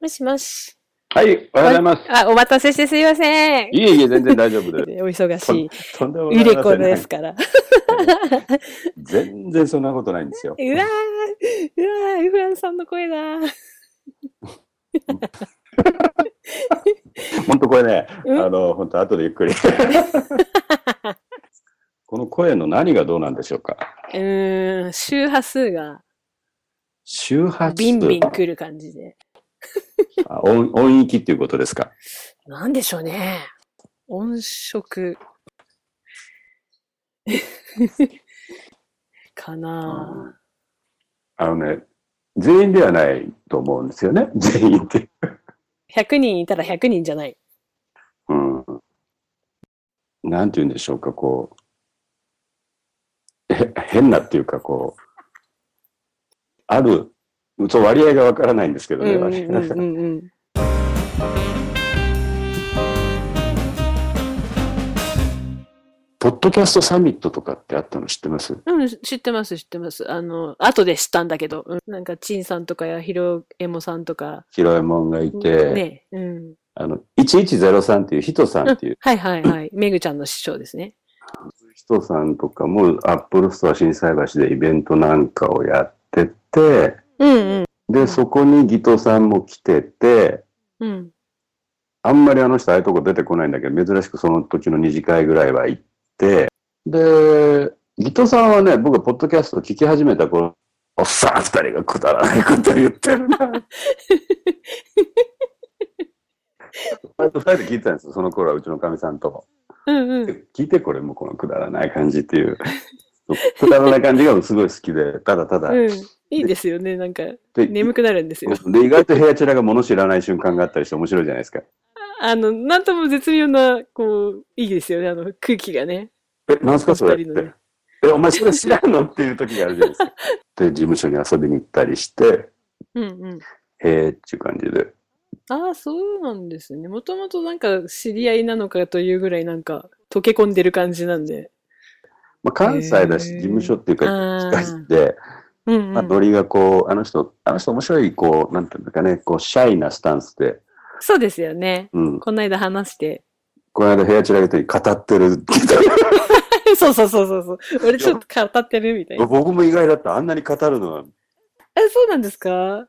もしもし。はい、おはようございます。あ、お待たせしてすいません。いえいえ、全然大丈夫です。お忙しい。とんでもないゆりこですから。全然そんなことないんですよ。うわー、うわー、フランさんの声だ。本当これね、うん？あの、本当後でゆっくり。この声の何がどうなんでしょうか？うーん、周波数が周波数ビンビン来る感じで。あ音 音域っていうことですか？なんでしょうね。音色。かなあのね、全員ではないと思うんですよね。全員って。100人いたら100人じゃない。うん。なんて言うんでしょうか、こう。へ変なっていうか、こう。ある、そう割合がわからないんですけどね。うんうん。ポッドキャストサミットとかってあったの知ってます？うん、知ってます、知ってます。あの、後で知ったんだけど、うんなんか、チンさんとかやひろえもさんとか、ヒロエモンがいて、ね、うん。あの、1103っていうヒトさんっていうはいはいはい。めぐちゃんの師匠ですね。ギトさんとかもアップルストア心斎橋でイベントなんかをやっうんうん。で、そこにギトさんも来てて、うん。あんまりあの人ああいうとこ出てこないんだけど、珍しくその時の二次会ぐらいは行って、で、ギトさんはね、僕がポッドキャスト聞き始めた頃、おっさん二人がくだらないこと言ってるな。二人で聞いてたんですよ、その頃はうちのかみさんと。うんうん。聞いてこれもこのくだらない感じっていう。くだらない感じがすごい好きで、ただただ。うん。いいですよね。なんか、で眠くなるんですよ。で、意外と部屋チラが物知らない瞬間があったりして面白いじゃないですか。あの、なんとも絶妙な、こう、いいですよね。あの、空気がね。え、なんすかそれって。え、お前それ知らんの？っていう時があるじゃないですか。で、事務所に遊びに行ったりして、うんうん。へーっていう感じで。ああ、そうなんですね。もともとなんか知り合いなのかというぐらいなんか溶け込んでる感じなんで。まあ、関西だし、事務所っていうか、近いんで、うんうん。まあ、ノリがこう、あの人、あの人面白い、こう、なんていうんだかね、こう、シャイなスタンスで、そうですよね。うん。この間話して。この間部屋チラげて語ってる。そうそうそうそうそう。俺ちょっと語ってるみたいな。僕も意外だった。あんなに語るのは。え、そうなんですか？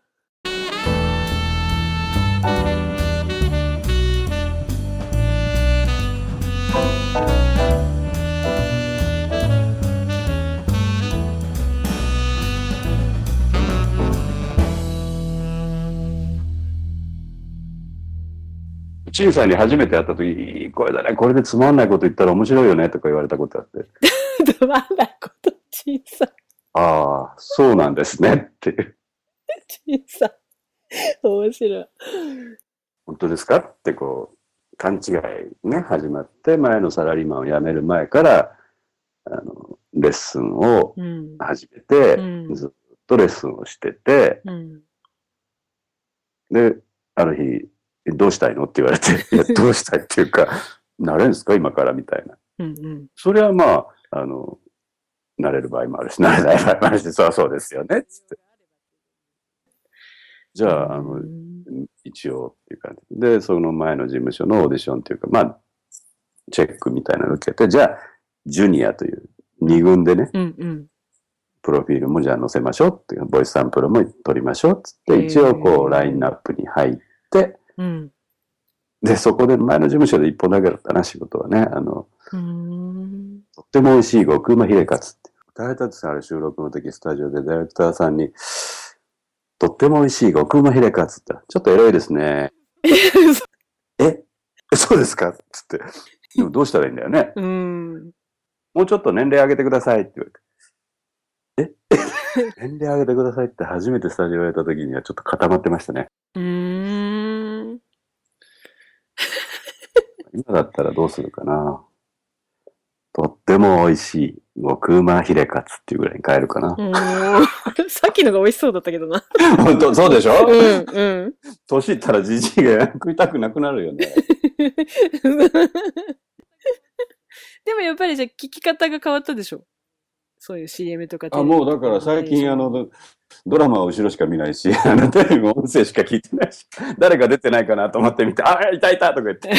陳さんに初めて会った時、いい声だね。これでつまんないこと言ったら面白いよね。とか言われたことあって。つまんないこと小さああ、そうなんですね。っていう。い、小さい。面白い。本当ですか？ってこう、勘違いね、始まって、前のサラリーマンを辞める前から、あの、レッスンをうん。始めて、うんずっとレッスンをしてて、うん。で、ある日、えどうしたいの？って言われて、いや、どうしたい？っていうか、なれるんですか？今からみたいな。うんうん。それはまあ、あの、なれる場合もあるし、なれない場合もあるし、そうそうですよね、つって。じゃあ、あのう、ん一応っていう感じで、その前の事務所のオーディションっていうか、まあ、チェックみたいなの受けて、じゃあ、ジュニアという二軍でね、うんうん。プロフィールもじゃあ載せましょうっていう、ボイスサンプルも取りましょうっつって、一応こう、ラインナップに入って、うん。で、そこで前の事務所で一本だけだったな、仕事はね。あの。とっても美味しい極うまヒレカツって。歌えたあれ収録の時スタジオでディレクターさんに、とっても美味しい極うまヒレカツってちょっとエロいですね。え？そうですか？つって。でもどうしたらいいんだよね。うん。もうちょっと年齢上げてくださいって言われて。え？年齢上げてくださいって初めてスタジオやった時にはちょっと固まってましたね。うーん。今だったらどうするかな。とっても美味しい極うまヒレカツっていうぐらいに変えるかな。うん さっきのが美味しそうだったけどな。本当そうでしょ？うん、うん。年いったらじじいが食いたくなくなるよね。でもやっぱりじゃあ聞き方が変わったでしょ？そういう CM とかあ、もうだから最近あの、ドドラマは後ろしか見ないし、あの、テレビも音声しか聞いてないし、誰か出てないかなと思って見て、あ、いたいたとか言って。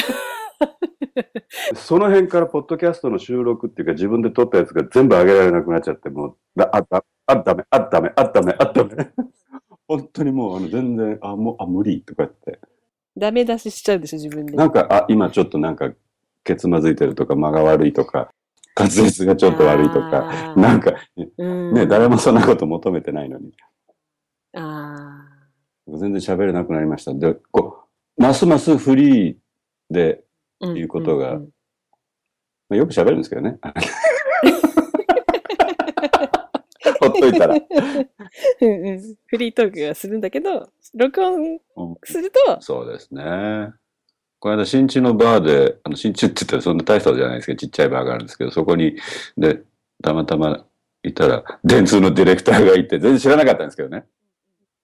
その辺からポッドキャストの収録っていうか自分で撮ったやつが全部上げられなくなっちゃって、もう、だあ、だあ、ダメ、あ、ダメ、あ、ダメ、あ、ダメ。本当にもう、あの、全然、あ、もう、あ、無理とか言って。ダメ出ししちゃうでしょ、自分で。なんか、あ、今ちょっとなんか、ケツまずいてるとか、間が悪いとか、滑舌がちょっと悪いとか、あーなんか、うん、ね、誰もそんなこと求めてないのに。あ全然喋れなくなりました。で、こう、ますますフリーで、あ。いうことがんんまあ、よく喋るんですけどね。ほっといたら。うんうんフリートークがするんだけど、録音うんすると、そうですね。この間、新地のバーで、あの、新地って言ったらそんな大したことじゃないですけど、ちっちゃいバーがあるんですけど、そこに、で、たまたまいたら、電通のディレクターがいて、全然知らなかったんですけどね。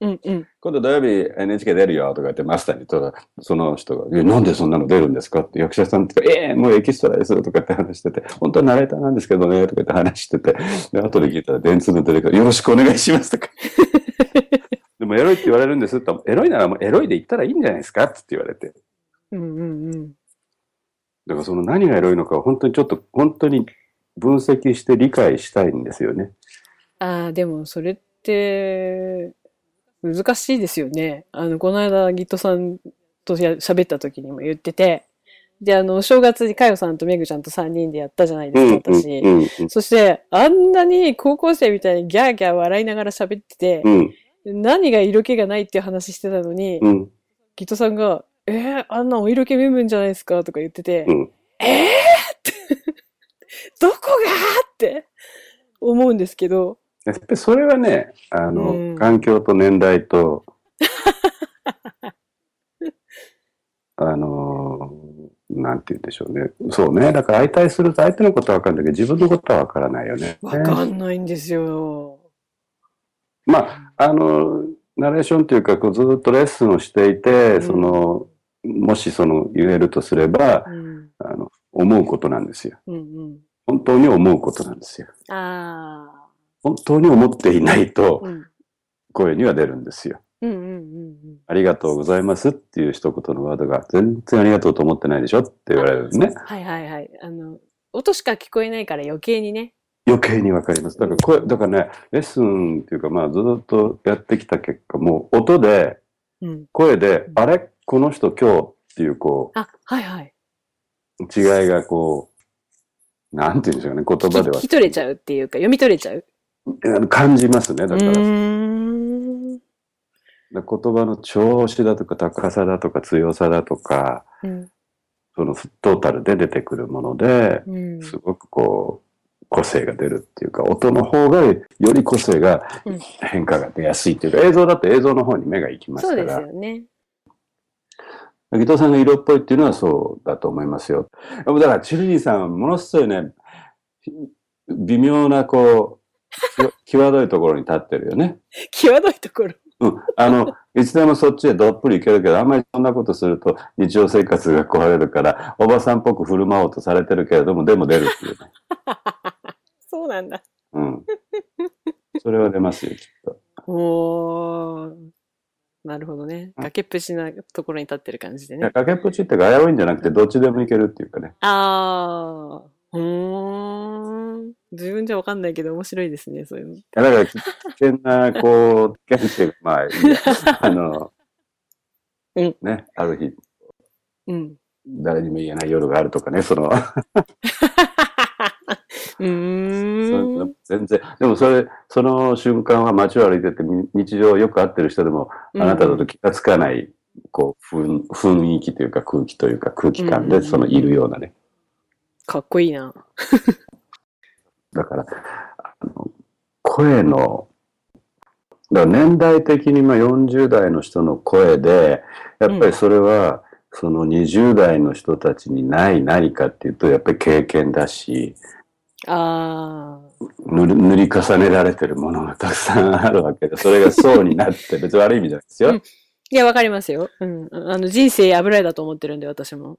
うんうん。今度土曜日 NHK 出るよとか言ってマスターに言ったら、その人が、え、なんでそんなの出るんですか？って役者さんとか、ええもうエキストラですとかって話してて、本当はナレーターなんですけどね、とか言って話してて、で、後で聞いたら電通のディレクター、よろしくお願いしますとか。でもエロいって言われるんですってエロいならもうエロいで言ったらいいんじゃないですか？って言われて。うんうんうん。だからその何がエロいのかを本当にちょっと、本当に分析して理解したいんですよね。ああ、でもそれって、難しいですよね。あの、この間、ギットさんとや喋った時にも言ってて、で、あの、お正月にかよさんとめぐちゃんと3人でやったじゃないですか、私。うん、うん、そして、あんなに高校生みたいにギャーギャー笑いながら喋っててう、ん、何が色気がないっていう話してたのに、うん、ギトさんが、えー、あんなお色気ムンムンじゃないですかとか言ってて、うん。えー？って、どこが？って思うんですけど、やっぱりそれはね、あの、うん環境と年代と、あの、なんて言うんでしょうね。そうね。だから相対すると相手のことはわかるんだけど、自分のことはわからないよね。わかんないんですよ。まあ、あの、ナレーションというか、こうずっとレッスンをしていて、んその、もしその言えるとすればう、ん。あの、思うことなんですよ。うんうん。本当に思うことなんですよ。ああ。本当に思っていないとうん。声には出るんですよ。ありがとうございますっていう一言のワードが全然ありがとうと思ってないでしょって言われるんですねうん。。はいはいはい。あの、音しか聞こえないから余計にね。余計にわかります。だから声、だからね、レッスンっていうかまあずっとやってきた結果、もう音で、うん。声で、あれ？この人今日っていうこあ、はいはい。う、違いがこう、なんて言うんでしょうね、言葉では聞き。取れちゃうっていうか、読み取れちゃう。感じますね、だから。言葉の調子だとか高さだとか強さだとか、うん。そのトータルで出てくるもので、うん。すごくこう、個性が出るっていうか、音の方がより個性がうん変化が出やすいっていうか、映像だと映像の方に目が行きますそうですから、よね。ギトさんが色っぽいっていうのはそうだと思いますよ。だから、チルニーさんはものすごいね、微妙なこう、き際 どいところに立ってるよね。際どいところ。うん。あの、いつでもそっちへどっぷりいけるけど、あんまりそんなことすると日常生活が壊れるから、おばさんっぽく振る舞おうとされてるけれども、でも出るっていうね。そうなんだ。うん。それは出ますよ、きっと。おー。なるほどね。うん崖っぷちなところに立ってる感じでね。崖っぷちってか危ういんじゃなくて、どっちでもいけるっていうかね。あー。うーん。自分じゃわかんないけど面白いですね、そういうの。いやだから、危険な、こう、危険っていうか、まあ、いいや。あの、うんね、ある日、うん。誰にも言えない夜があるとかね、その、うそん。全然、でもそれ、その瞬間は街を歩いてて、み日常よく会ってる人でも、あなただと気がつかない、こう、雰雰囲気というか空気というか空気感で、そのいるようなね。かっこいいな。だから、あの声の、だから年代的にまあ40代の人の声で、やっぱりそれは、その20代の人たちにない何かっていうと、やっぱり経験だし、あ塗り重ねられてるものがたくさんあるわけで、それが層になって、別に悪い意味じゃないですよ。うんー。いや、わかりますよ。うん。あの、人生油絵だと思ってるんで、私も。